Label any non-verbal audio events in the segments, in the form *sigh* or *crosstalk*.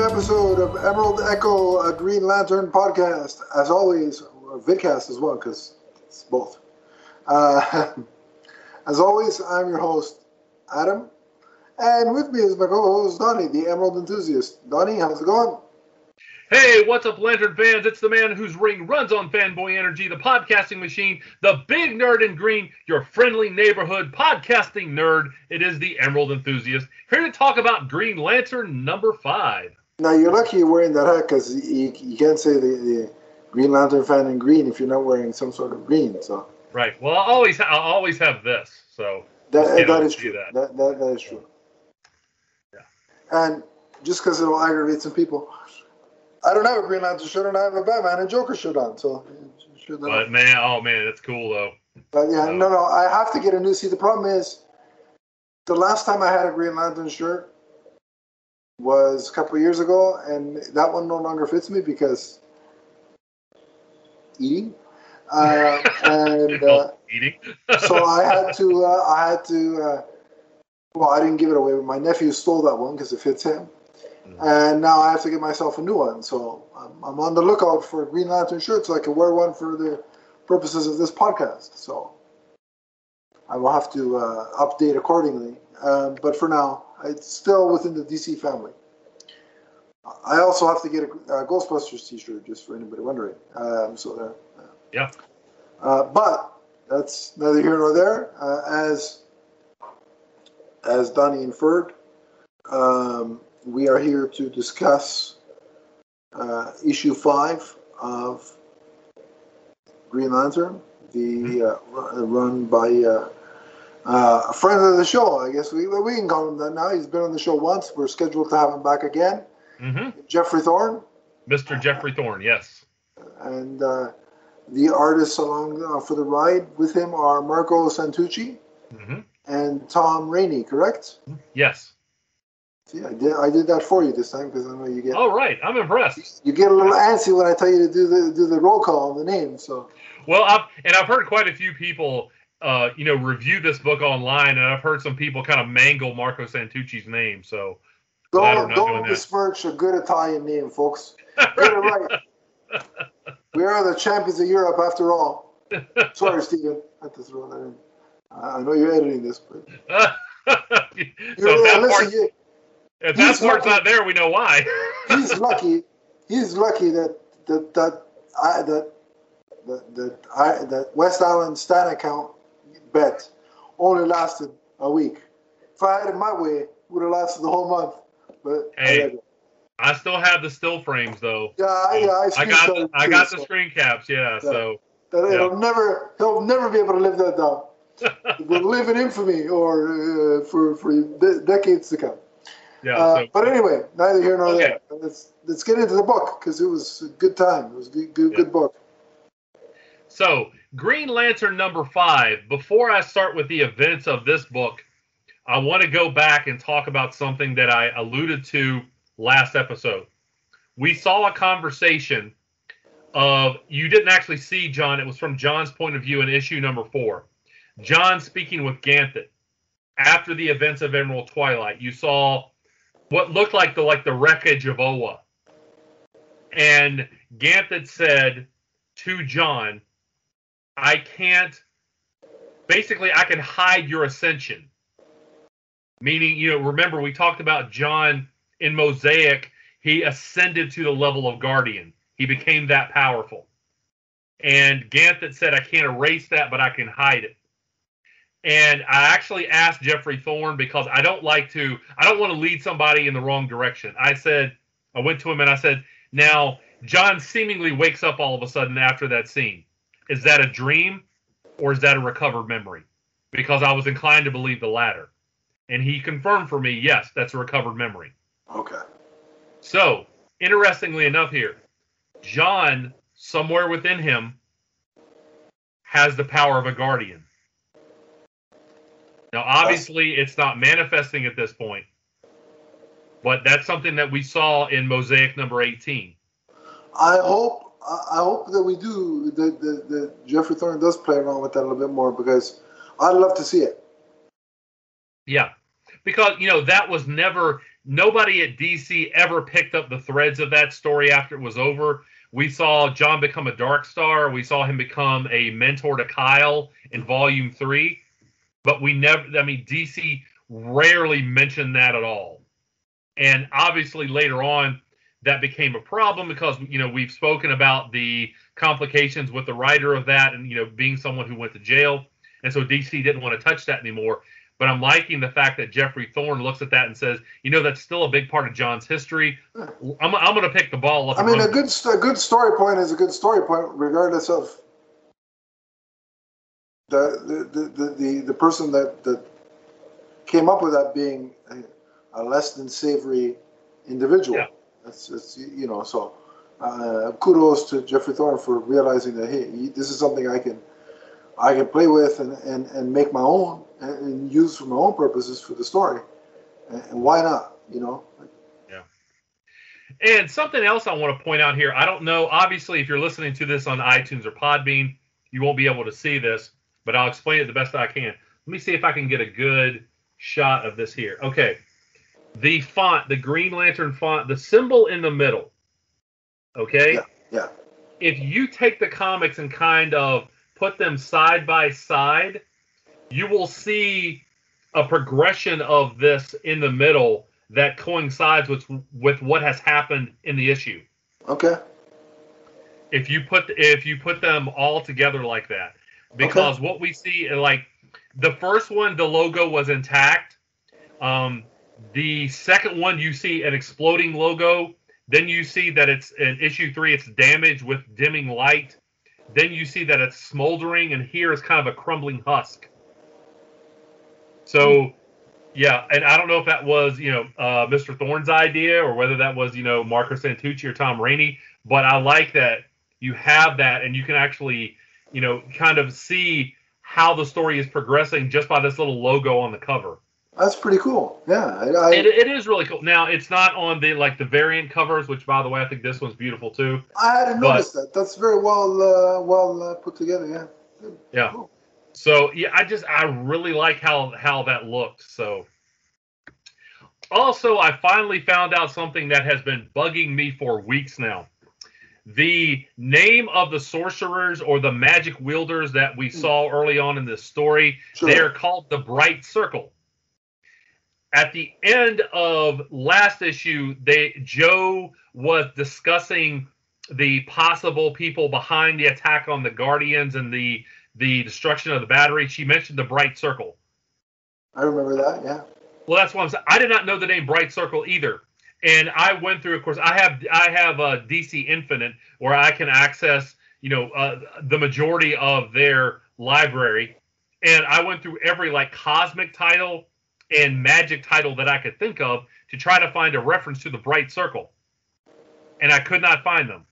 another episode of Emerald Echo, a Green Lantern podcast. As always, vidcast as well, because it's both. Uh, *laughs* as always, I'm your host, Adam. And with me is my co-host, Donnie, the Emerald Enthusiast. Donnie, how's it going? Hey, what's up, Lantern fans? It's the man whose ring runs on Fanboy Energy, the podcasting machine, the big nerd in green, your friendly neighborhood podcasting nerd. It is the Emerald Enthusiast, here to talk about Green Lantern number five. Now, you're lucky you're wearing that hat because you, you can't say the, the Green Lantern fan in green if you're not wearing some sort of green. So Right. Well, I always, I always have this. So that, that is true. that. That. That, that is true. Yeah. And just because it'll aggravate some people, I don't have a Green Lantern shirt and I have a Batman and Joker shirt on. So, sure But man, oh man, that's cool though. But yeah, No. no, no, I have to get a new. See, the problem is, the last time I had a Green Lantern shirt was a couple of years ago, and that one no longer fits me because eating. *laughs* Uh, and uh, Eating. so I had to, uh, I had to. Uh, well, I didn't give it away, but my nephew stole that one because it fits him, and now I have to get myself a new one. So I'm, I'm on the lookout for a Green Lantern shirt so I can wear one for the purposes of this podcast. So I will have to uh, update accordingly. Um, but for now, it's still within the DC family. I also have to get a, a Ghostbusters T-shirt, just for anybody wondering. Um, so there. Yeah. Uh, but that's neither here nor there. Uh, as as Donnie inferred, um, we are here to discuss uh, issue five of Green Lantern, the uh, run by uh, a friend of the show. I guess we we can call him that now. He's been on the show once. We're scheduled to have him back again. hmm Geoffrey Thorne Mr. Geoffrey Thorne, yes. and uh, the artists along uh, for the ride with him are Marco Santucci hmm and Tom Raney. Correct? Yes. See, I did I did that for you this time because I know you get All right, I'm impressed. you get a little antsy when I tell you to do the do the roll call on the name. So Well, I've, and I've heard quite a few people, uh, you know, review this book online, and I've heard some people kind of mangle Marco Santucci's name. So don't don't besmirch a good Italian name, folks. Right. *laughs* we are the champions of Europe after all. Sorry, Stephen. I had to throw that in. I know you're editing this, but *laughs* so that, listen, part, you, if that part's lucky- not there, we know why. he's *laughs* lucky. He's lucky that that that I that that that I that West Island Stan account bet only lasted a week. If I had it my way, it would have lasted the whole month. But I Hey, it. I still have the still frames though. yeah, I, yeah, I, I got the, screenshotted I too, got the screen caps. Yeah. So that It'll never he'll never be able to live that down. *laughs* We'll live in infamy or uh, for for de- decades to come. yeah. Uh, so but anyway, neither here nor Okay. there. Let's let's get into the book because it was a good time. It was a good good, Yeah. good book. So, Green Lantern number five. Before I start with the events of this book, I want to go back and talk about something that I alluded to last episode. We saw a conversation of, you didn't actually see John, it was from John's point of view in issue number four. John speaking with Ganthet after the events of Emerald Twilight. You saw what looked like the like the wreckage of Oa. And Ganthet said to John, I can't basically I can hide your ascension. Meaning, you know, remember we talked about John in Mosaic, he ascended to the level of guardian. He became that powerful. And Ganthet said, I can't erase that, but I can hide it. And I actually asked Geoffrey Thorne because I don't like to, I don't want to lead somebody in the wrong direction. I said, I went to him and I said, now, John seemingly wakes up all of a sudden after that scene. Is that a dream or is that a recovered memory? Because I was inclined to believe the latter. And he confirmed for me, yes, that's a recovered memory. Okay. So, interestingly enough, here, John, somewhere within him, has the power of a guardian. Now, obviously, it's not manifesting at this point, but that's something that we saw in Mosaic number 18. I hope I I hope that we do that, that, that Geoffrey Thorne does play around with that a little bit more because I'd love to see it. Yeah. Because, you know, that was never nobody at DC ever picked up the threads of that story after it was over. We saw John become a Dark Star. We saw him become a mentor to Kyle in Volume Three, but we never. I mean, DC rarely mentioned that at all. And obviously, later on, that became a problem because you know we've spoken about the complications with the writer of that, and you know being someone who went to jail, and so DC didn't want to touch that anymore. But I'm liking the fact that geoffrey Thorne looks at that and says, you know, that's still a big part of john's history. I'm, I'm going to pick the ball up. I mean, a good a good story point is a good story point, regardless of the the the the, the person that that came up with that being a, a less than savory individual. Yeah. That's, you know so. Uh, kudos to Geoffrey Thorne for realizing that hey, this is something I can I can play with and, and, and make my own and, and use for my own purposes for the story. And, and why not? You know. Yeah. And something else I want to point out here. I don't know. Obviously, if you're listening to this on iTunes or Podbean, you won't be able to see this, but I'll explain it the best I can. Let me see if I can get a good shot of this here. Okay. The font, the Green Lantern font, the symbol in the middle. Okay. Yeah. yeah. If you take the comics and kind of put them side by side, you will see a progression of this in the middle that coincides with with what has happened in the issue. Okay. If you put if you put them all together like that, because okay. what we see like the first one, the logo was intact. Um, the second one, you see an exploding logo. Then you see that it's in issue three, it's damaged with dimming light. Then you see that it's smoldering, and here is kind of a crumbling husk. So, yeah, and I don't know if that was you know uh, Mr. Thorne's idea or whether that was you know Marco Santucci or Tom Raney, but I like that you have that, and you can actually you know kind of see how the story is progressing just by this little logo on the cover. That's pretty cool. Yeah, I, I, it, it is really cool. Now it's not on the like the variant covers, which by the way I think this one's beautiful too. I hadn't but, noticed that. That's very well uh, well uh, put together. Yeah. Yeah. Cool. So yeah, I just I really like how how that looks. So also I finally found out something that has been bugging me for weeks now. The name of the sorcerers or the magic wielders that we hmm. saw early on in this story, sure. they are called the Bright Circle at the end of last issue, they Jo was discussing the possible people behind the attack on the Guardians and the the destruction of the battery. She mentioned the Bright Circle. I remember that. Yeah. Well, that's what I'm saying. I did not know the name Bright Circle either, and I went through. Of course, I have I have a DC Infinite where I can access you know uh, the majority of their library, and I went through every like cosmic title and magic title that I could think of to try to find a reference to the Bright Circle, and I could not find them.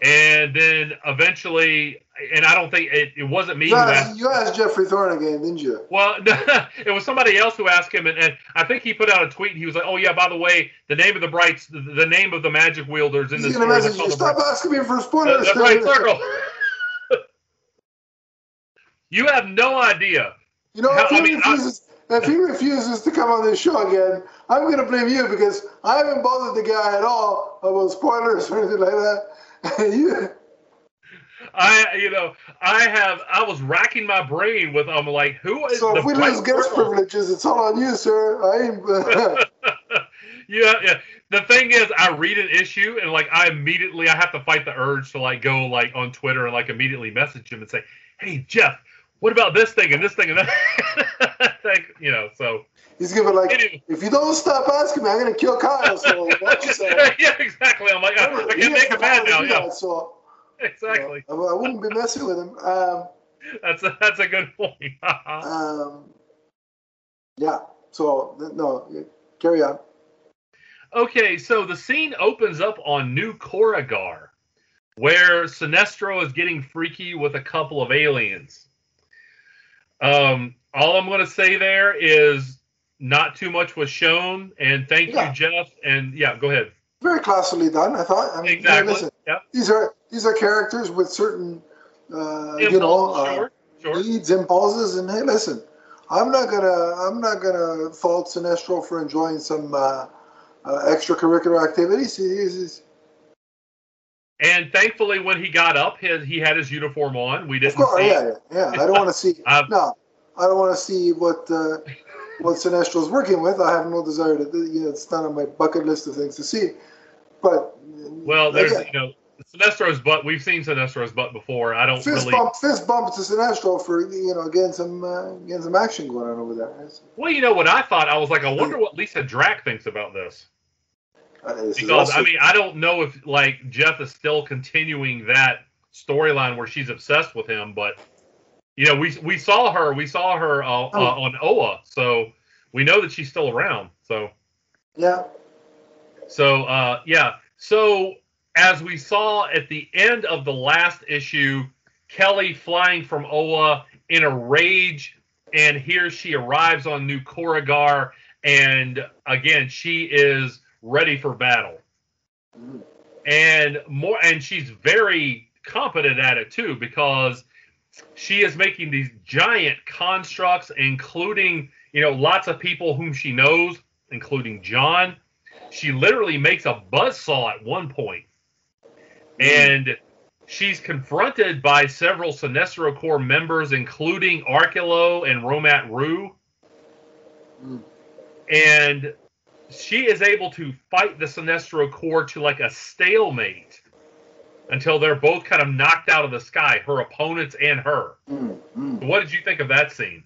And then eventually, and I don't think it, it wasn't me you asked, asked, You asked Geoffrey Thorne again, didn't you? Well, *laughs* it was somebody else who asked him, and, and, I think he put out a tweet. And he was like, "Oh yeah, by the way, the name of the brights, the, the name of the magic wielders in He's this story." Message you. Stop bright, asking me for spoilers. The, the Bright Circle. *laughs* *laughs* you have no idea. You know, how, I mean, refuses, if he refuses to come on this show again, I'm going to blame you because I haven't bothered the guy at all about spoilers or anything like that. *laughs* you, I, you know, I have, I was racking my brain with, I'm like, who is so if we lose guest privileges, it's all on you, sir. I ain't. *laughs* *laughs* yeah, yeah. The thing is, I read an issue and like I immediately, I have to fight the urge to like go like on Twitter and like immediately message him and say, "Hey, Jeff, what about this thing and this thing and that? *laughs* thing, you know, so. He's giving like, anyway. if you don't stop asking me, I'm going to kill Kyle. So *laughs* watch yourself. *laughs* yeah, exactly. I'm like, I, I can make a man now. Yeah. That, so, exactly. You know, I, I, wouldn't be messing with him. Um, that's a, that's a good point. um, yeah. So no, carry on. Okay, so the scene opens up on New Korugar, where Sinestro is getting freaky with a couple of aliens. Um, all I'm going to say there is not too much was shown, and thank yeah. you, Jeff. And yeah, go ahead. Very classily done, I thought. I mean, exactly. listen, yep. These are these are characters with certain, uh, you know, uh, sure. needs, impulses, and hey, listen, I'm not gonna I'm not gonna fault Sinestro for enjoying some uh, uh, extracurricular activities. He's, he's, And thankfully, when he got up, his, he had his uniform on. We didn't course, see. yeah, yeah, yeah. I don't want to see. *laughs* No, I don't want to see what uh, what is working with. I have no desire to. You know, it's not on my bucket list of things to see. But Well, there's again, you know Sinestro's butt. We've seen Sinestro's butt before. I don't fist really. bump, fist bump to Sinestro for you know getting some uh, getting some action going on over there. Well, you know what I thought? I was like, I wonder what Lyssa Drak thinks about this. Uh, Because also- I mean, I don't know if like Jeff is still continuing that storyline where she's obsessed with him, but you know, we we saw her, we saw her uh, uh, Oh. on Oa, so we know that she's still around. So yeah, so uh, yeah. So as we saw at the end of the last issue, Kelly flying from Oa in a rage, and here she arrives on New Korugar, and again she is ready for battle, and more, and she's very competent at it too because she is making these giant constructs, including you know lots of people whom she knows, including John. She literally makes a buzzsaw at one point, and she's confronted by several Sinestro Corps members, including Arkillo and Romat-Ru. Mm. And she is able to fight the Sinestro Corps to like a stalemate until they're both kind of knocked out of the sky, her opponents and her. Mm, mm. What did you think of that scene?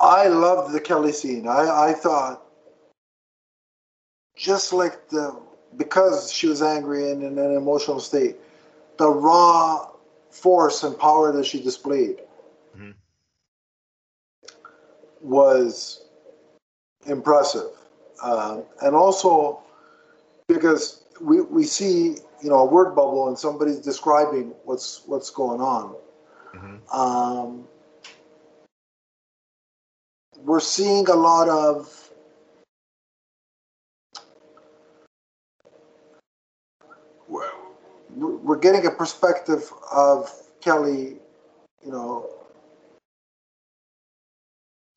I loved the Kelly scene. I, I thought just like the because she was angry and in an emotional state, the raw force and power that she displayed Mhm. was impressive, um, and also because we we see you know a word bubble and somebody's describing what's what's going on. Mhm. Um, we're seeing a lot of we're, we're getting a perspective of Kelly, you know,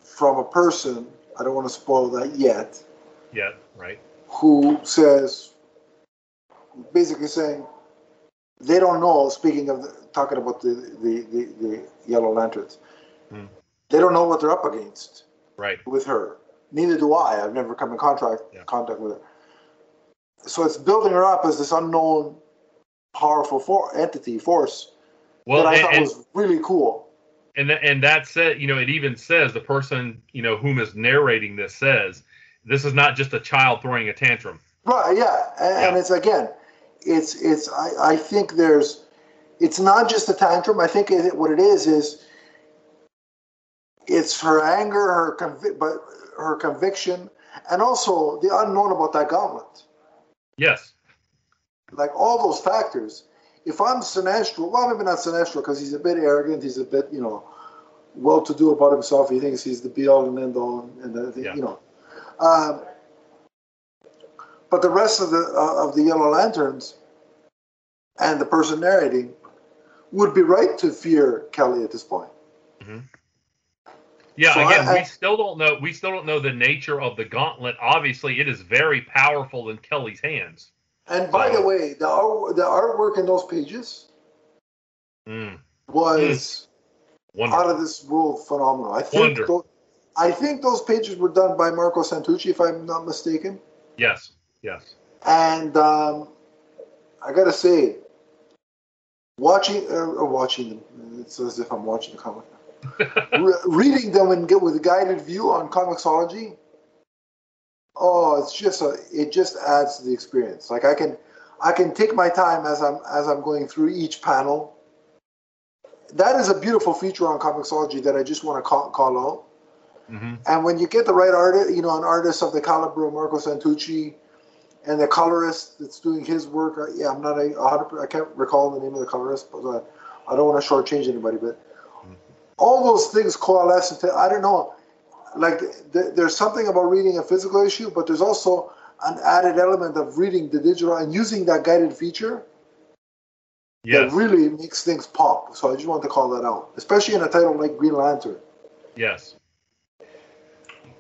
from a person. I don't want to spoil that yet. Yeah, right. Who says, basically saying, they don't know. Speaking of the, talking about the the, the, the Yellow Lanterns, Hmm. they don't know what they're up against Right. with her. Neither do I. I've never come in contact Yeah. contact with her. So it's building her up as this unknown, powerful for, entity force Well, that I and, thought and, was really cool. and th- and that said, you know, it even says the person, you know, whom is narrating this says this is not just a child throwing a tantrum. Right? Yeah, and, and it's again, it's it's. I, I think there's, it's not just a tantrum. I think it, what it is is, it's her anger, her convi- but her conviction, and also the unknown about that gauntlet. Yes. like all those factors. If I'm Sinestro, well, maybe not Sinestro because he's a bit arrogant. He's a bit, you know, well-to-do about himself. He thinks he's the be-all and end-all, and the, Yeah. you know. Um, but the rest of the uh, of the Yellow Lanterns and the person narrating would be right to fear Kelly at this point. Yeah, So again, I- we still don't know. We still don't know the nature of the gauntlet. Obviously, it is very powerful in Kelly's hands. And by So- the way, the art, the artwork in those pages Mm, was. wonderful. out of this world phenomenal. I think Wonderful. I think those pages were done by Marco Santucci, if I'm not mistaken. yes, yes. And um, I gotta say, watching uh, or watching them, it's as if I'm watching a comic. *laughs* Re- reading them and get with a guided view on Comixology. Oh, it's just a it just adds to the experience. Like I can I can take my time as I'm as I'm going through each panel. That is a beautiful feature on Comixology that I just want to call, call out. Hmm And when you get the right artist, you know, an artist of the caliber of Marco Santucci, and the colorist that's doing his work, uh, yeah, I'm not a, a hundred. I can't recall the name of the colorist, but uh, I don't want to shortchange anybody. But all those things coalesce into I don't know, like th- there's something about reading a physical issue, but there's also an added element of reading the digital and using that guided feature Yes, that really makes things pop. So I just want to call that out, especially in a title like Green Lantern. yes.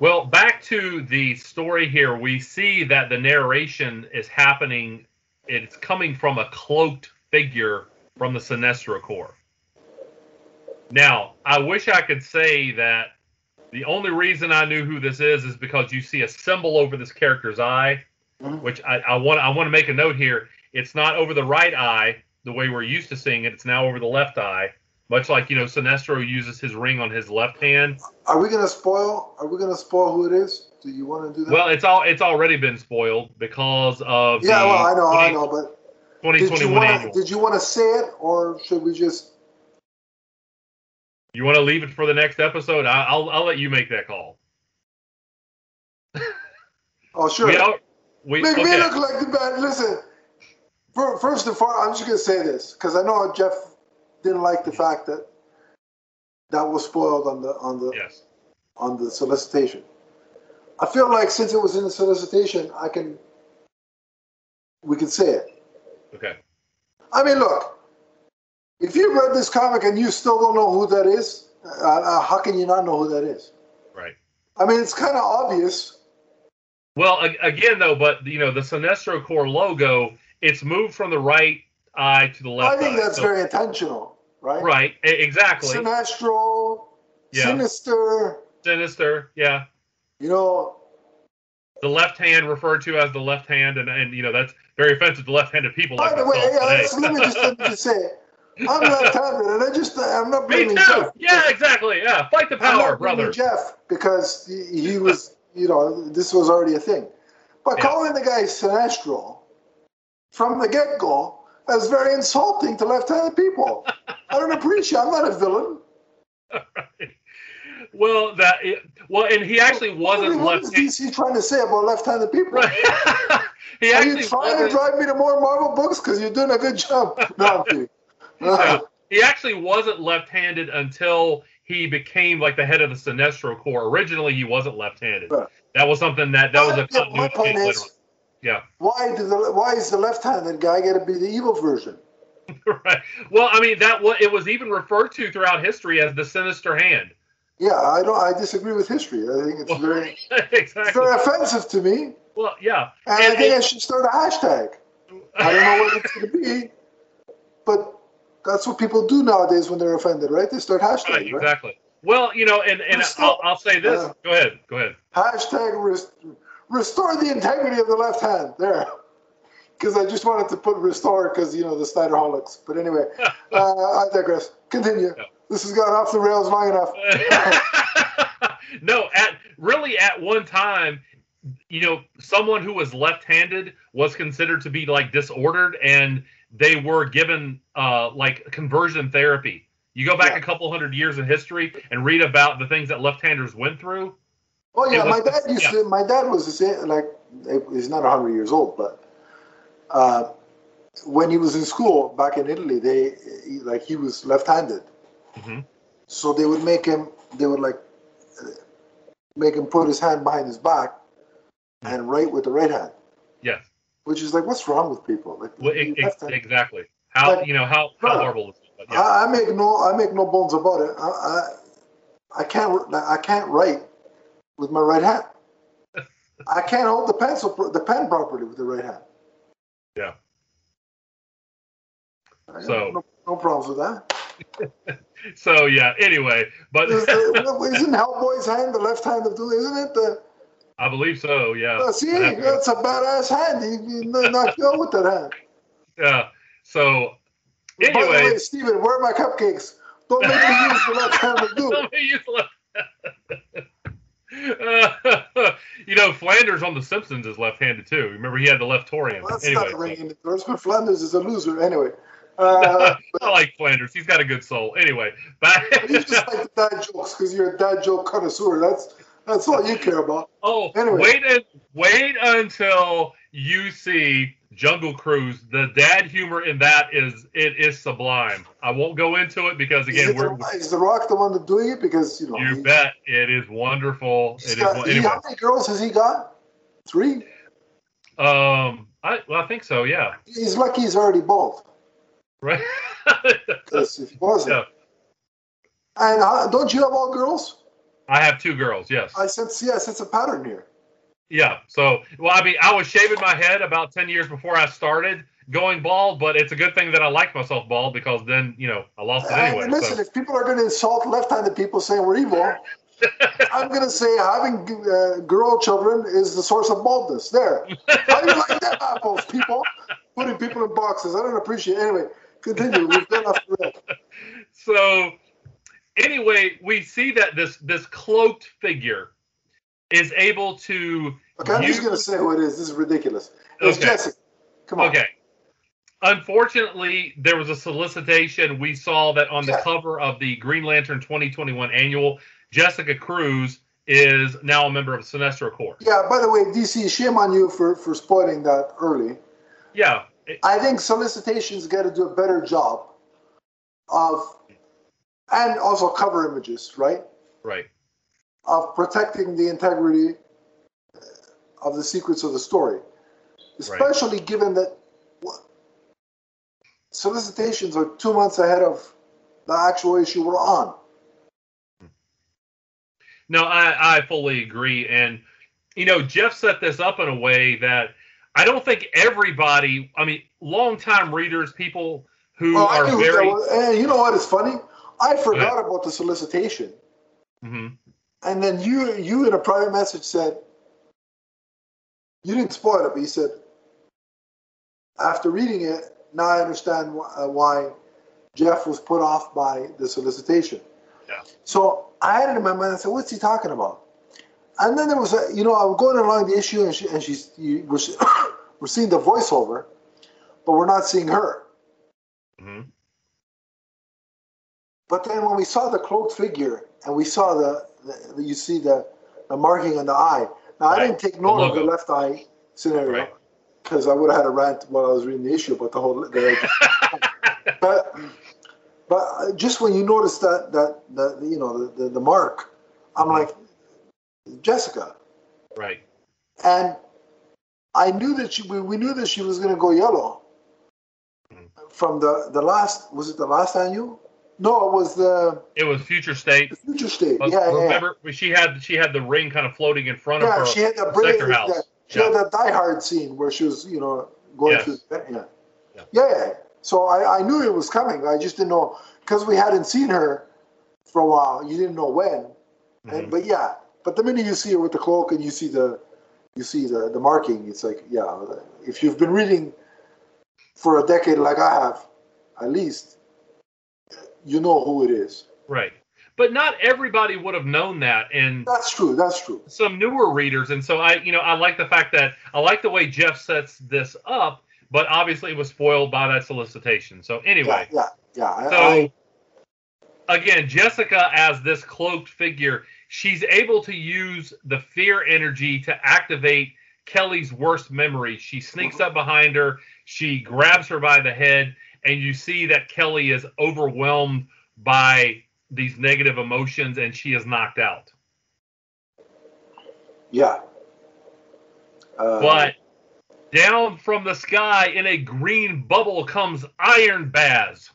Well, back to the story here, we see that the narration is happening. It's coming from a cloaked figure from the Sinestro Corps. Now, I wish I could say that the only reason I knew who this is is because you see a symbol over this character's eye, Mhm. which I, I want. I want to make a note here. It's not over the right eye the way we're used to seeing it. It's now over the left eye, much like you know Sinestro uses his ring on his left hand. Are we gonna spoil? Are we gonna spoil who it is? Do you want to do that? Well, it's all it's already been spoiled because of yeah, the well, I know, 20 I know, but 2021 want annual. Did you want to say it, or should we just? You want to leave it for the next episode? I, I'll I'll let you make that call. *laughs* Oh, sure. We don't. We Make me look like the bad. Listen, fir- first and foremost, I'm just gonna say this because I know Jeff didn't like the fact that that was spoiled on the on the Yes. on the solicitation. I feel like since it was in the solicitation, I can we can say it. Okay. I mean, look, if you read this comic and you still don't know who that is, uh, uh, how can you not know who that is? Right. I mean, it's kind of obvious. Well, again though, but you know the Sinestro Corps logo, it's moved from the right eye to the left. I think eye. that's So- very intentional, right? right. Exactly. Sinestro, Yeah. Sinister, Sinister. Yeah. you know, The left hand referred to as the left hand, and and you know that's very offensive to left-handed people By like the way, yeah, let me just let me just say, I'm *laughs* left-handed, and I just I'm not Me too. Jeff. Yeah, exactly. Yeah, fight the I'm power, blaming brother. Jeff because he, he was, you know, this was already a thing. But Yeah. calling the guy Sinestro from the get-go is very insulting to left-handed people. *laughs* I don't appreciate. I'm not a villain. *laughs* Well, that well, and he actually wasn't What is left-handed. DC trying to say about left-handed people? Right. *laughs* he Are you trying to wasn't- drive me to more Marvel books? Because you're doing a good job. *laughs* No, I'm He actually wasn't left-handed until he became like the head of the Sinestro Corps. Originally, he wasn't left-handed. Right. That was something that that was a Yeah, my point is, Yeah. why do the why is the left-handed guy got to be the evil version? *laughs* right. Well, I mean that it was even referred to throughout history as the sinister hand. Yeah, I don't. I disagree with history. I think it's Well, very, it's *laughs* exactly. very offensive to me, Well, yeah. and I And- think I should start a hashtag. I don't know what it's going to be, *laughs* but that's what people do nowadays when they're offended, right? They start Right, hashtags, right? exactly. Well, you know, and and But I'll, I'll say this. uh, go ahead. Go ahead. Hashtag rest, restore the integrity of the left hand. There. Because I just wanted to put restore because, you know, the Snyderholics. But anyway, *laughs* uh, I digress. Continue. This has gone off the rails long enough. *laughs* no, at really at one time, you know, someone who was left-handed was considered to be like disordered, and they were given uh, like conversion therapy. You go back Yeah. a couple hundred years in history and read about the things that left-handers went through. Oh, yeah, It my dad used yeah. to, my dad was the same, like, he's not 100 years old, but uh, when he was in school back in Italy, they, like, he was left handed. Mhm. So they would make him, they would like make him put his hand behind his back and write with the right hand, Yes, which is like, what's wrong with people? Like, well, e- exactly. How But- you know how how Right. horrible is it? But yeah. I, I make no, I make no bones about it. I, I, I can't, I can't write with my right hand. *laughs* I can't hold the pencil, the pen properly with the right hand. Yeah. So- no, no problems with that. *laughs* So yeah. Anyway, but Is the, isn't Hellboy's hand the left hand of doom? Isn't it? The, I believe so. Yeah. uh, see, I'd have to go- that's a badass hand. He, he knocked you out with that hand. Yeah. So By the anyway, way, Steven, where are my cupcakes? Don't make me use the left hand of doom. Let me use left- *laughs* Uh, *laughs* you know, Flanders on The Simpsons is left-handed too. Remember, he had the Leftorium. Well, that's anyway, not ringing endorsement. Flanders is a loser. Anyway. *laughs* Uh, I like Flanders. He's got a good soul. Anyway, back. you just like the dad jokes because you're a dad joke connoisseur. That's that's all you care about. oh, Anyway. wait! Wait until you see Jungle Cruise. The dad humor in that is it is sublime. I won't go into it because again, it we're the, is the Rock the one that's doing it? Because you know, you he- bet it is wonderful. It is got- won- he- anyway. how many girls has he got? Three. Um, I well, I think so. Yeah. He's lucky he's already bald. Right. *laughs* Because if he wasn't, Yeah. and uh, don't you have all girls? I have two girls. Yes. I sense yes, it's a pattern here. Yeah. So, well, I mean, I was shaving my head about ten years before I started going bald, but it's a good thing that I liked myself bald because then you know I lost it anyway. And listen, so. if people are going to insult left-handed people saying we're evil, *laughs* I'm going to say having uh, girl children is the source of baldness. There. How do you like that, apples, people? Putting people in boxes. I don't appreciate. It. Anyway, continue. We've done the rail. So, anyway, we see that this this cloaked figure is able to. Okay, I'm just going to say who it is. This is ridiculous. It's Okay. Jessica. Come on. Okay. Unfortunately, there was a solicitation. We saw that on the Yeah. cover of the Green Lantern 2021 annual, Jessica Cruz is now a member of Sinestro Corps. Yeah. By the way, DC, shame on you for for spoiling that early. Yeah. it- I think solicitations got to do a better job of, and also cover images, right? right. Of protecting the integrity uh, of the secrets of the story, especially given that solicitations are two months ahead of the actual issue we're on. No, I, I fully agree. And, you know, Jeff set this up in a way that I don't think everybody, I mean, longtime readers, people who I are who very. was. And you know what is funny? I forgot about the solicitation. Mhm. And then you, you in a private message said, you didn't spoil it, but you said, after reading it, now I understand wh- uh, why Jeff was put off by the solicitation. Yeah. So I had it in my mind. I said, what's he talking about? And then there was a, you know, I was going along the issue, and she, and she's, you, we're, *coughs* we're seeing the voiceover, but we're not seeing her. Mhm. But then when we saw the cloaked figure and we saw the, the you see the, the marking on the eye. Now I didn't take note of the left eye scenario Right. because I would have had a rant while I was reading the issue about the whole. The, *laughs* but but just when you notice that that that you know the, the, the mark, I'm like Jessica, right. and I knew that she we, we knew that she was going to go yellow Mhm. from the the last was it the last annual? No, it was the, It was future state. the future state. But yeah, yeah, yeah. remember, she had she had the ring kind of floating in front of Yeah, her. she had sector brilliant. house. That, she had that Die Hard scene where she was, you know, going Yes. through. Yeah. Yeah. yeah, yeah. So I, I knew it was coming. I just didn't know because we hadn't seen her for a while. You didn't know when. And, Mhm. but yeah, but the minute you see her with the cloak and you see the, you see the the marking, it's like yeah. If you've been reading for a decade like I have, at least, you know who it is. Right. But not everybody would have known that, and That's true. That's true. some newer readers. And so I, you know, I like the fact that I like the way Jeff sets this up, but obviously it was spoiled by that solicitation. So anyway, Yeah, yeah, yeah. So I- again, Jessica as this cloaked figure, she's able to use the fear energy to activate Kelly's worst memory. She sneaks mm-hmm. up behind her, she grabs her by the head, and you see that Kelly is overwhelmed by these negative emotions and she is knocked out. yeah. Uh, But down from the sky in a green bubble comes Iron Baz,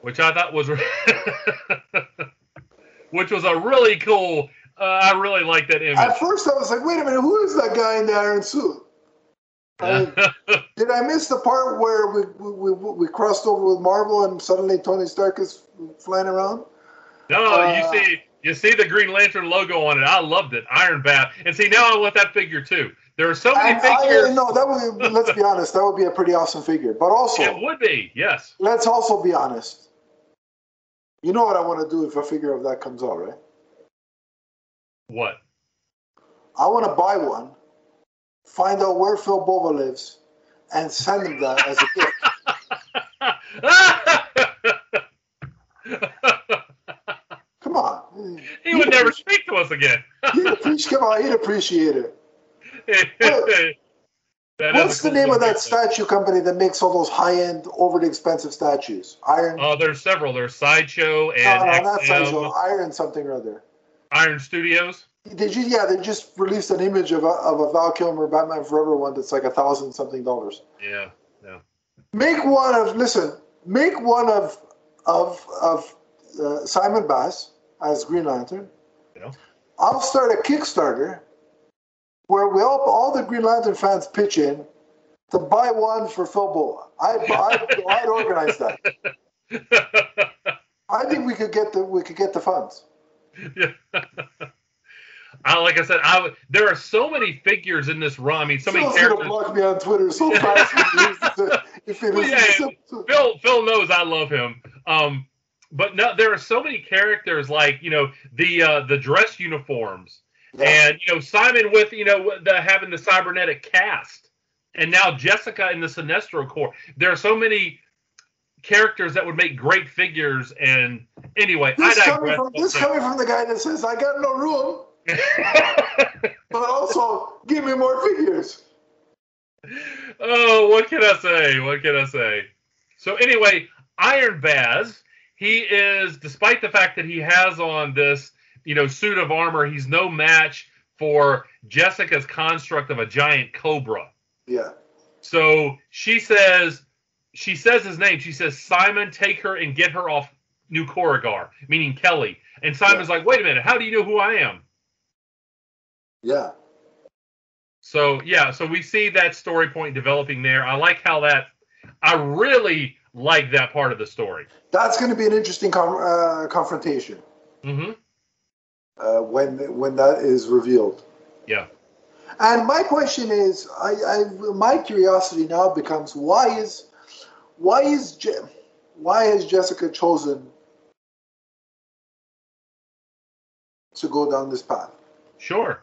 which I thought was, *laughs* which was a really cool. Uh, I really like that image. At first, I was like, wait a minute, who is that guy in the iron suit? I- *laughs* did I miss the part where we, we, we, we crossed over with Marvel and suddenly Tony Stark is flying around? no, uh, you see, you see the Green Lantern logo on it. I loved it, Iron Baz. And see, now I want that figure too. There are so many I, figures. no, that would be, let's be honest, that would be a pretty awesome figure. But also, It would be, yes. let's also be honest. You know what I want to do if a figure of that comes out, right? What? I want to buy one, find out where Phil Bova lives, and send him that as a gift. *laughs* Come on. he would never speak to us again. He'd appreciate, come on, he'd appreciate it. *laughs* What's the cool name of that statue company that makes all those high-end, overly expensive statues? Iron. Oh, there's several. There's Sideshow and no, not Sideshow. Iron something or other. Iron Studios. Did you? Yeah, they just released an image of a, of a Val Kilmer Batman Forever one that's like a thousand something dollars. Yeah, yeah. Make one of listen. Make one of of of uh, Simon Baz as Green Lantern, know? I'll start a Kickstarter where we all all the Green Lantern fans pitch in to buy one for Phil Bola. I I I'd organize that. *laughs* I think we could get the we could get the funds. yeah. *laughs* I, like I said, I there are so many figures in this run. I mean, so many gonna characters. block me on Twitter so *laughs* fast if he listens to- if he *laughs* Well, yeah, Phil Phil knows I love him. Um, but no, there are so many characters like you know the uh, the dress uniforms Yeah. and you know Simon with you know the having the cybernetic cast, and now Jessica in the Sinestro Corps. There are so many characters that would make great figures. And anyway, This I coming from this coming from the guy that says I got no room, *laughs* but also give me more figures. oh, what can I say? What can I say? So anyway, Iron Baz, he is, despite the fact that he has on this, you know, suit of armor, he's no match for Jessica's construct of a giant cobra. Yeah. So she says, she says his name. She says, Simon, take her and get her off New Korugar, meaning Kelly. And Simon's like, wait a minute, how do you know who I am? Yeah. So yeah, so we see that story point developing there. I like how that. I really like that part of the story. That's going to be an interesting com- uh, confrontation hmm uh, when when that is revealed. Yeah. And my question is, I, I my curiosity now becomes why is why is Je- why has Jessica chosen to go down this path? Sure.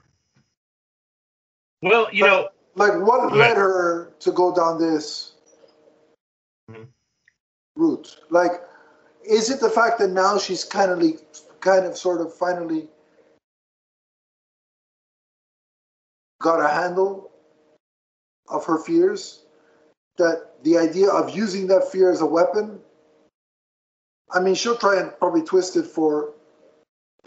Well, you know, Like what led her to go down this Mhm. route? Like, is it the fact that now she's kind of, like, kind of, sort of, finally got a handle of her fears? That the idea of using that fear as a weapon. I mean, she'll try and probably twist it for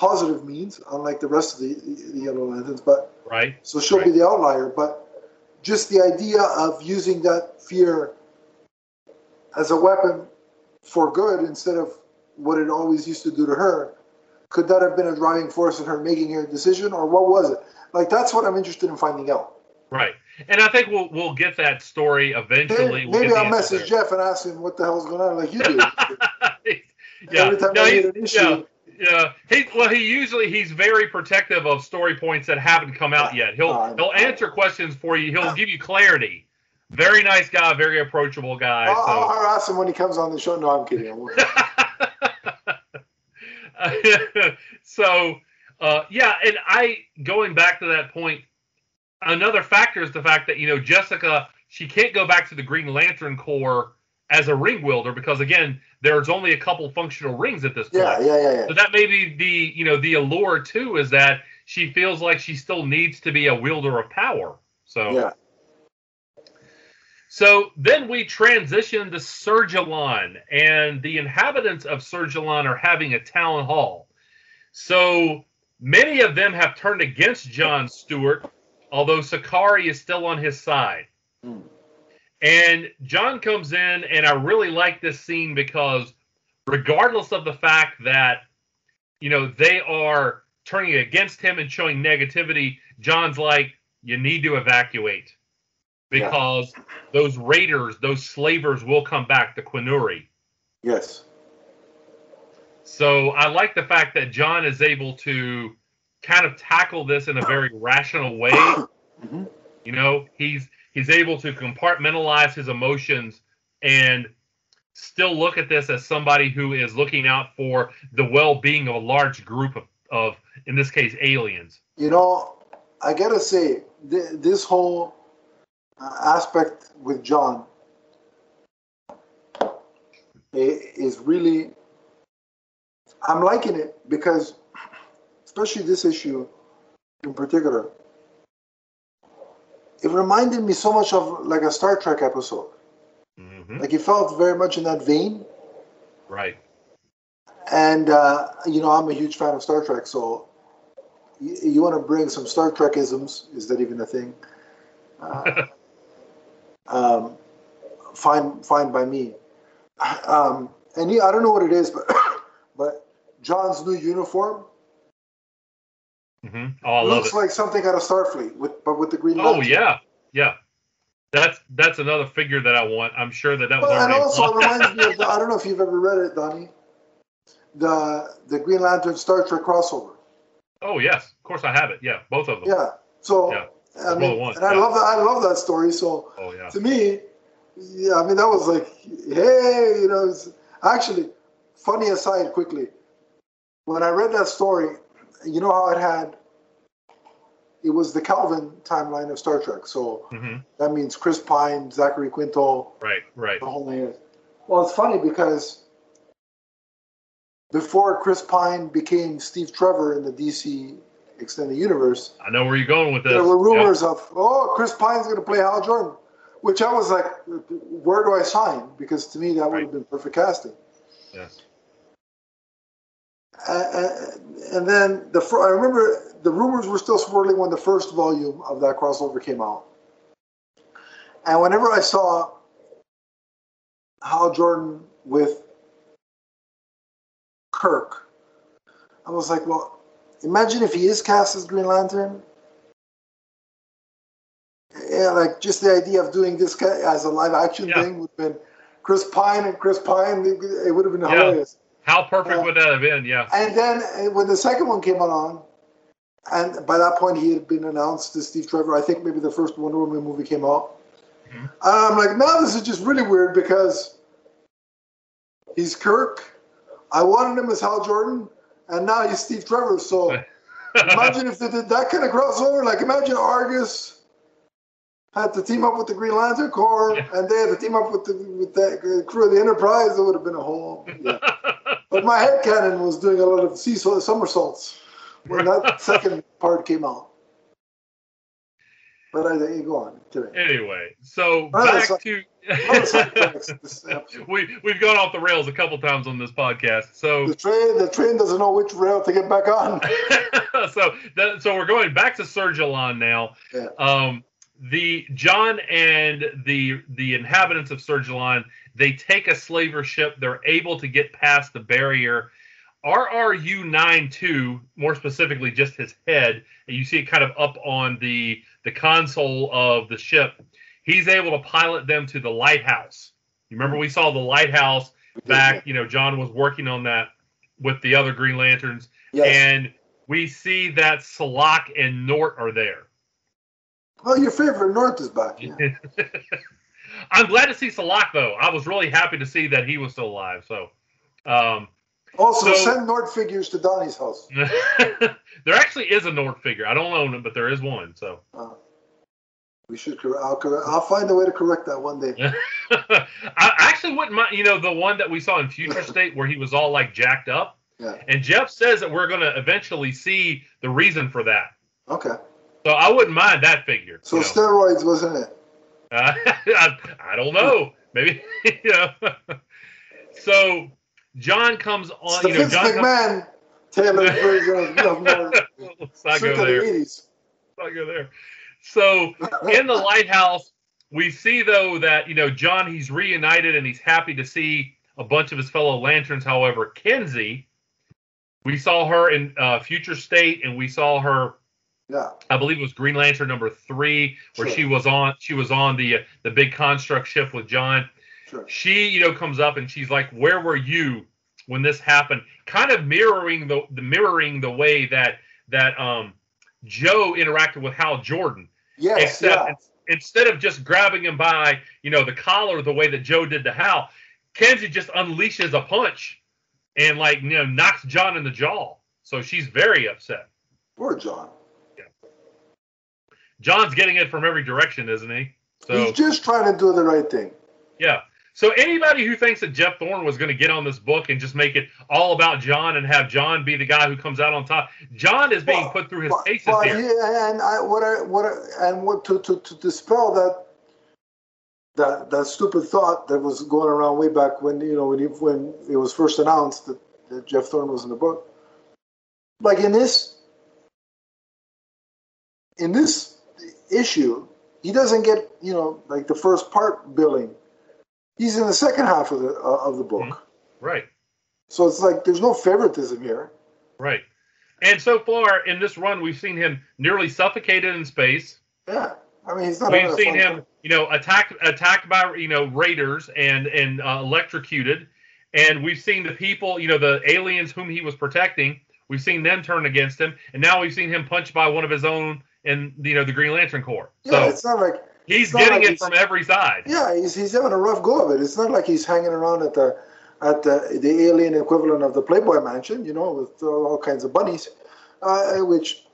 positive means, unlike the rest of the, the Yellow Lanterns, but right? so she'll be the outlier, but just the idea of using that fear as a weapon for good instead of what it always used to do to her, could that have been a driving force in her making her decision, or what was it? Like that's what I'm interested in finding out. Right. And I think we'll we'll get that story eventually. Maybe, We'll maybe I'll message Jeff and ask him what the hell's going on, like you do. *laughs* yeah. Every time No, I he- get an issue, yeah. Yeah, he well he usually he's very protective of story points that haven't come out yet. He'll Uh, he'll answer questions for you. He'll give you clarity. Very nice guy, very approachable guy. I'll, so I'll harass him when he comes on the show. No, I'm kidding. I won't. *laughs* so uh, yeah, and I going back to that point, another factor is the fact that you know Jessica she can't go back to the Green Lantern Corps as a ring wielder because again there's only a couple functional rings at this point. Yeah, yeah, yeah, yeah. So that may be the you know the allure too is that she feels like she still needs to be a wielder of power. So Yeah. so then we transition to Sergilon, and the inhabitants of Sergilon are having a town hall. So many of them have turned against John Stewart, although Sakari is still on his side. Hmm. And John comes in, and I really like this scene because, regardless of the fact that, you know, they are turning against him and showing negativity, John's like, you need to evacuate because those raiders, those slavers will come back to Quinuri. Yes. So I like the fact that John is able to kind of tackle this in a very rational way. *coughs* Mhm. You know, he's he's able to compartmentalize his emotions and still look at this as somebody who is looking out for the well-being of a large group of, of in this case aliens. You know, I gotta say, th- this whole uh, aspect with John is really, I'm liking it because, especially this issue in particular, it reminded me so much of like a Star Trek episode. hmm Like it felt very much in that vein. Right. And uh, you know, I'm a huge fan of Star Trek, so you, you want to bring some Star Trek isms? Is that even a thing? *laughs* Uh, um, fine, fine by me. Um, and yeah, I don't know what it is, but *coughs* but John's new uniform hmm Oh, I love Looks it. like something out of Starfleet, with but with the green. Lantern. Oh Lantern. yeah, yeah. That's that's another figure that I want. I'm sure that that was Well, and also it reminds me of *laughs* the, I don't know if you've ever read it, Donnie. The the Green Lantern Star Trek crossover. oh yes, of course I have it. Yeah, both of them. Yeah. So Yeah. I mean, and I love that. I love that story. So Oh yeah. to me, yeah, I mean that was like, hey, you know, it's, actually, funny aside, quickly, when I read that story, you know how it had, it was the Kelvin timeline of Star Trek. So hmm that means Chris Pine, Zachary Quinto, Right, right. the whole thing. Well, it's funny because before Chris Pine became Steve Trevor in the DC Extended Universe, I know where you're going with this. there were rumors of, oh, Chris Pine's going to play Hal Jordan, which I was like, where do I sign? Because to me, that would have been perfect casting. Yes. Uh, and then the I remember the rumors were still swirling when the first volume of that crossover came out. And whenever I saw Hal Jordan with Kirk, I was like, well, imagine if he is cast as Green Lantern. Yeah, like just the idea of doing this guy as a live action Yeah. thing would have been Chris Pine and Chris Pine. It, it would have been Yeah. hilarious. How perfect Yeah. would that have been? Yeah. And then uh, when the second one came along, and by that point he had been announced as Steve Trevor. I think maybe the first Wonder Woman movie came out. Mhm. I'm like, now this is just really weird because he's Kirk. I wanted him as Hal Jordan, and now he's Steve Trevor. So *laughs* imagine if they did that kind of crossover. Like imagine Argus had to team up with the Green Lantern Corps, Yeah. and they had to team up with the with the crew of the Enterprise. It would have been a whole. Yeah. *laughs* But my head canon was doing a lot of sea somersaults when that second part came out. But I think go on. Kidding. anyway, so back to sorry, thanks. *laughs* This episode. we we've gone off the rails a couple times on this podcast. So The train, the train doesn't know which rail to get back on. *laughs* so that, so we're going back to Sergilon now. Yeah. Um, the John and the the inhabitants of Sergilon they take a slaver ship. They're able to get past the barrier. RRU 92, more specifically, just his head, and you see it kind of up on the the console of the ship. He's able to pilot them to the lighthouse. You remember we saw the lighthouse back. You know, John was working on that with the other Green Lanterns Yes. and we see that Salaak and Nort are there. Oh, your favorite North is back. Yeah. *laughs* I'm glad to see Salaak though. I was really happy to see that he was still alive. So, um, Also, So- send North figures to Donnie's house. *laughs* there actually is a Nort figure. I don't own it, but there is one. So, Uh, we should. Correct, I'll correct. I'll find a way to correct that one day. *laughs* I actually wouldn't mind. You know, the one that we saw in Future State where he was all like jacked up. Yeah. And Geoff says that we're going to eventually see the reason for that. Okay. So I wouldn't mind that figure. So you know. steroids wasn't it? Uh, *laughs* I, I don't know. Maybe *laughs* you know. so John comes on. the You know, Vince John. Comes, McMahon tailored version *laughs* of, of North. let's not go there. Let's not go there. So in the lighthouse, we see though that you know John he's reunited and he's happy to see a bunch of his fellow lanterns. However, Kenzie, we saw her in uh, Future State, and we saw her Yeah. I believe it was Green Lantern number three, where Sure. she was on she was on the uh, the big construct shift with John. Sure. She, you know, comes up and she's like, "Where were you when this happened?" Kind of mirroring the, the mirroring the way that that um Joe interacted with Hal Jordan, Yes. except yeah. instead of just grabbing him by you know the collar the way that Joe did to Hal, Kenzie just unleashes a punch and like you know knocks John in the jaw. So she's very upset. Poor John. John's getting it from every direction, isn't he? So He's just trying to do the right thing. yeah. So anybody who thinks that Geoff Thorne was going to get on this book and just make it all about John and have John be the guy who comes out on top, John is being Well, put through his But, paces but here. he- and I, what I, what I, and what to, to, to dispel that that that stupid thought that was going around way back when you know when he, when it was first announced that, that Geoff Thorne was in the book. Like in this in this issue, he doesn't get you know like the first part billing. He's in the second half of the uh, of the book, Right. so it's like there's no favoritism here. Right. And so far in this run, we've seen him nearly suffocated in space. Yeah, I mean, he's not. We've seen him, time. you know, attacked attacked by you know raiders and and uh, electrocuted, and we've seen the people, you know, the aliens whom he was protecting. We've seen them turn against him, and now we've seen him punched by one of his own in you know the Green Lantern Corps. Yeah, So it's not like he's not getting like it from every side. yeah, he's he's having a rough go of it. It's not like he's hanging around at the at the, the alien equivalent of the Playboy Mansion, you know, with all kinds of bunnies, uh, which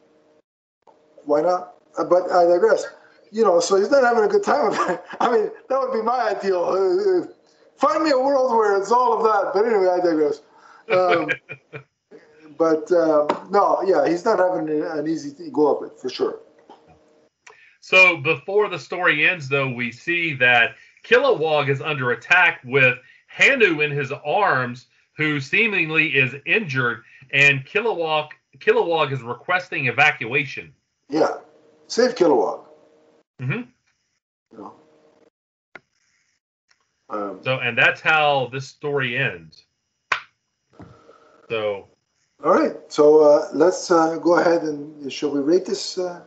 why not? Uh, but I digress. You know, so he's not having a good time. of it. *laughs* I mean, that would be my ideal. Uh, uh, find me a world where it's all of that. But anyway, I digress. Um, *laughs* but um, no, yeah, he's not having an easy go of it for sure. So before the story ends, though, we see that Kilowog is under attack with Hannu in his arms, who seemingly is injured, and Kilowog Kilowog is requesting evacuation. Yeah, save Kilowog. hmm You. Um, So, and that's how this story ends. So, all right, so uh, let's uh, go ahead and shall we rate this uh,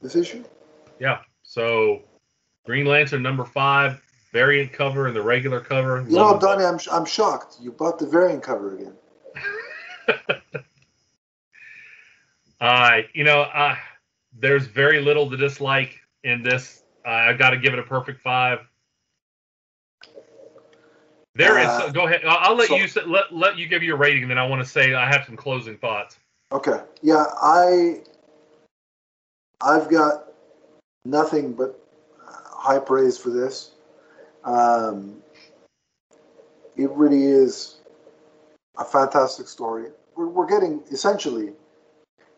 this issue? yeah. So, Green Lantern number five, variant cover and the regular cover. You know, Donnie, I'm I'm shocked. You bought the variant cover again. *laughs* Uh, you know, uh, there's very little to dislike in this. Uh, I got to give it a perfect five. There is. Uh, Go ahead. I'll, I'll let so- you say, let let you give your rating, and then I want to say I have some closing thoughts. Okay. Yeah, I I've got nothing but high praise for this. Um, it really is a fantastic story. We're, we're getting essentially,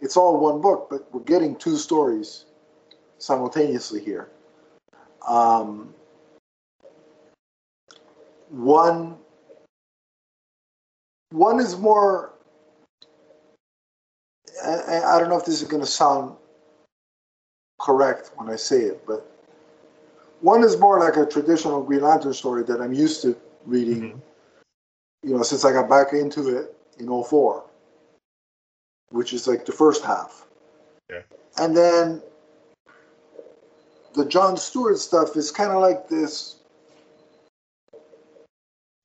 it's all one book, but we're getting two stories simultaneously here. Um, one one is more I, I- don't know if this is going to sound correct when I say it, but one is more like a traditional Green Lantern story that I'm used to reading, Mhm. you know, since I got back into it in 04, which is like the first half. Yeah. And then the John Stewart stuff is kind of like this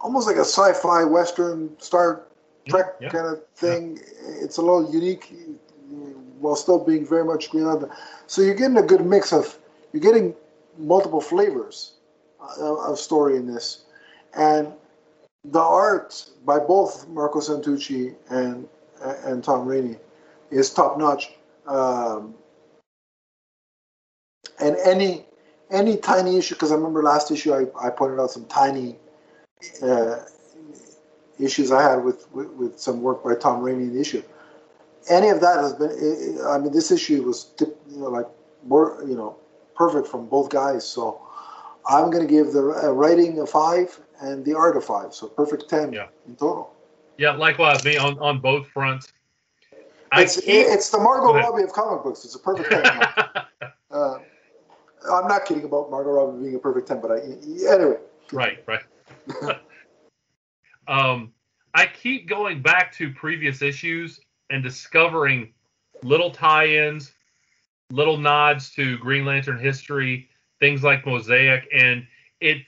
almost like a sci-fi western Star Trek Yeah. kind of thing. It's a little unique while still being very much Green Lantern. So you're getting a good mix of you're getting multiple flavors uh, of story in this, and the art by both Marco Santucci and and Tom Raney is top notch. Um, and any any tiny issue because I remember last issue I, I pointed out some tiny uh, issues I had with, with, with some work by Tom Raney in the issue. Any of that has been. I mean, this issue was you know like more you know perfect from both guys. So I'm going to give the uh, writing a five and the art a five. So perfect ten Yeah. in total. Yeah, likewise, me on on both fronts. It's keep- it's the Margot Go. Robbie of comic books. It's a perfect ten. *laughs* uh, I'm not kidding about Margot Robbie being a perfect ten, but I anyway. right, right. *laughs* um, I keep going back to previous issues and discovering little tie-ins, little nods to Green Lantern history, things like Mosaic, and it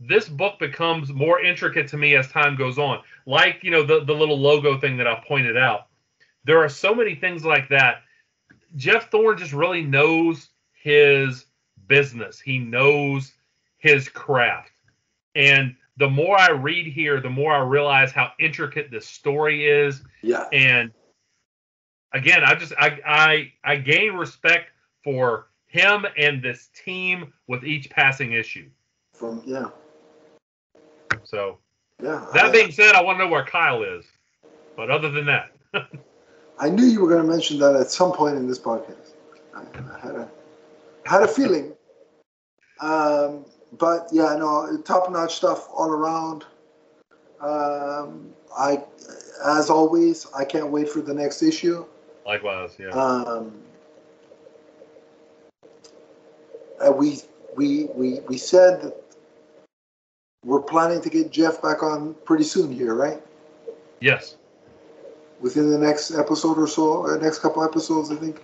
this book becomes more intricate to me as time goes on. Like you know the the little logo thing that I pointed out. There are so many things like that. Geoff Thorne just really knows his business. He knows his craft. And the more I read here, the more I realize how intricate this story is. Yeah. And again, I just I I I gain respect for him and this team with each passing issue. From yeah. So Yeah. that I, being said, I want to know where Kyle is. But other than that, *laughs* I knew you were going to mention that at some point in this podcast. I, I had a I had a feeling. Um, but yeah, no, top notch stuff all around. Um, I, as always, I can't wait for the next issue. likewise, yeah. Um, we we we we said that we're planning to get Geoff back on pretty soon here, right? yes. within the next episode or so, uh, next couple episodes, I think.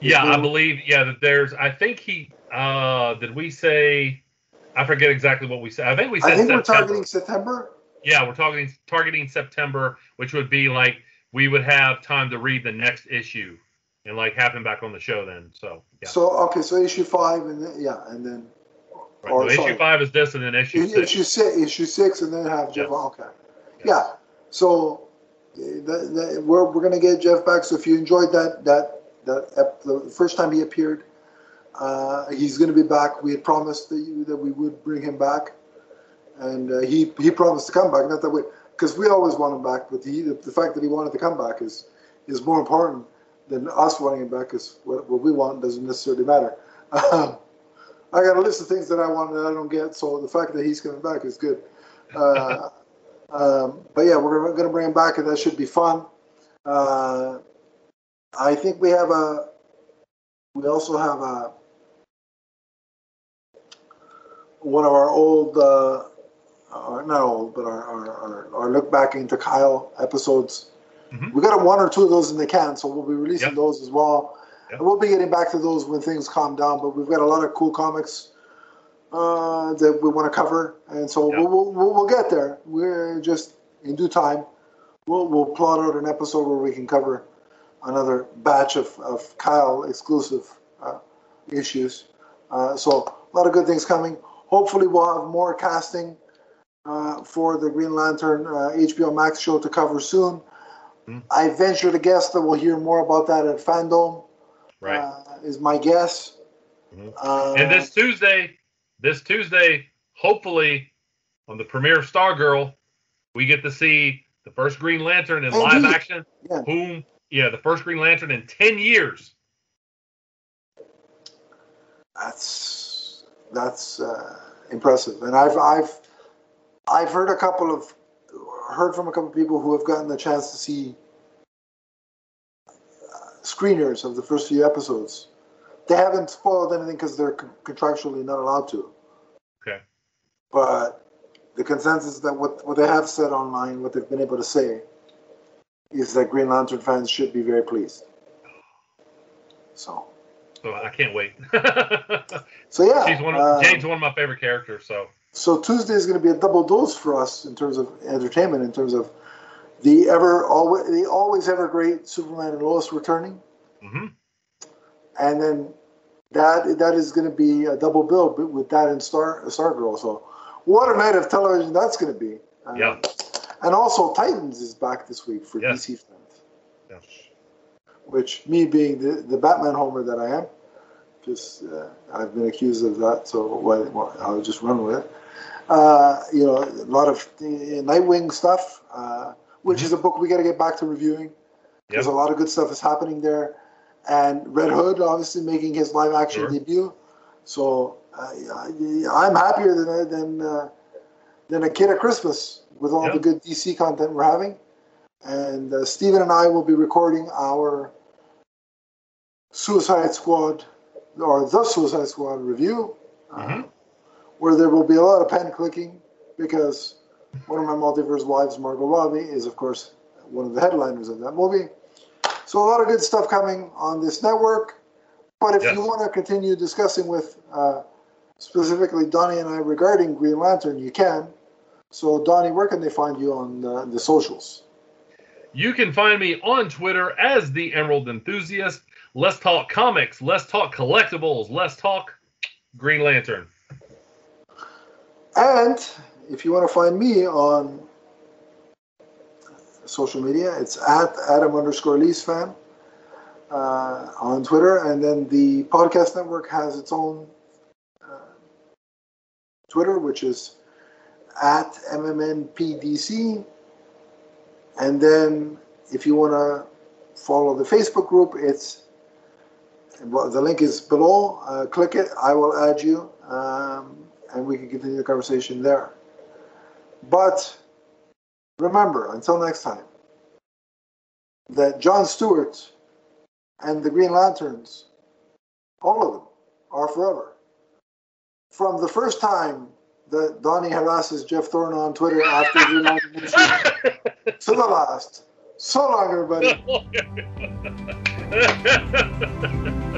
Yeah, I believe. Yeah, that there's. I think he. uh Did we say? I forget exactly what we said. I think we said I think we're targeting September. Yeah, we're targeting targeting September, which would be like we would have time to read the next issue and like have him back on the show then. So yeah, So okay, so issue five, and then yeah, and then right. or sorry. issue five is this, and then issue six. issue six, issue six, and then have Geoff. Yes. Okay, yeah. So the, the, we're we're gonna get Geoff back. So if you enjoyed that that that ep- the first time he appeared, uh, he's gonna be back. We had promised that, that we would bring him back, and uh, he he promised to come back. Not that we, because we always want him back, but he, the, the fact that he wanted to come back is is more important than us wanting him back. Because what, what we want doesn't necessarily matter. I got a list of things that I want that I don't get, so the fact that he's coming back is good. Uh, *laughs* um, but yeah, we're going to bring him back, and that should be fun. Uh, I think we have a. We also have a. One of our old, uh, uh, not old, but our, our, our, our look back into Kyle episodes. Mhm. We got a one or two of those in the can, so we'll be releasing Yep. those as well. Yep. And we'll be getting back to those when things calm down. But we've got a lot of cool comics uh, that we want to cover, and so Yep. we'll, we'll we'll get there. We're just in due time. We'll we'll plot out an episode where we can cover another batch of, of Kyle exclusive uh, issues. Uh, so a lot of good things coming. Hopefully, we'll have more casting uh, for the Green Lantern uh, HBO Max show to cover soon. Mhm. I venture to guess that we'll hear more about that at FanDome. right. Uh, is my guess. Mhm. Uh, and this Tuesday, this Tuesday, hopefully, on the premiere of Stargirl, we get to see the first Green Lantern in live action. Yeah. Whom, yeah, the first Green Lantern in ten years. that's that's uh, impressive, and I've I've I've heard a couple of heard from a couple of people who have gotten the chance to see uh, screeners of the first few episodes. They haven't spoiled anything because they're con- contractually not allowed to. Okay. But the consensus that what what they have said online, what they've been able to say, is that Green Lantern fans should be very pleased. So So I can't wait. *laughs* so yeah, She's one of, uh, Jane's one of my favorite characters. So So Tuesday is going to be a double dose for us in terms of entertainment, in terms of the ever always the always ever great Superman and Lois returning, hmm and then that that is going to be a double bill with that and Star Stargirl. So what a night of television that's going to be. Uh, Yeah. And also Titans is back this week for Yes. DC fans, yeah. which me being the, the Batman homer that I am, because uh, I've been accused of that, so why, why, I'll just run with it. Uh, you know, a lot of uh, Nightwing stuff, uh, which is a book we got to get back to reviewing because Yep. a lot of good stuff is happening there. And Red Hood, obviously, making his live action Sure. debut. So uh, I, I'm happier than than uh, than a kid at Christmas with all Yeah. the good DC content we're having. And uh, Steven and I will be recording our Suicide Squad or the Suicide Squad review, uh, Mhm. where there will be a lot of pen clicking because one of my multiverse wives, Margot Robbie, is of course one of the headliners of that movie. So a lot of good stuff coming on this network. But if Yes. you want to continue discussing with uh, specifically Donnie and I regarding Green Lantern, you can. So Donnie, where can they find you on uh, the socials? You can find me on Twitter as the Emerald Enthusiast. Let's talk comics. Let's talk collectibles. Let's talk Green Lantern. And if you want to find me on social media, it's at Adam underscore Lee's fan uh, on Twitter. And then the podcast network has its own uh, Twitter, which is at MMNPDC. And then if you want to follow the Facebook group, it's the link is below. Uh, click it. I will add you, um, and we can continue the conversation there. But remember, until next time, that John Stewart and the Green Lanterns, all of them, are forever. From the first time that Donnie harasses Geoff Thorne on Twitter after the Lantern *laughs* issue, to the last, So long, everybody. *laughs*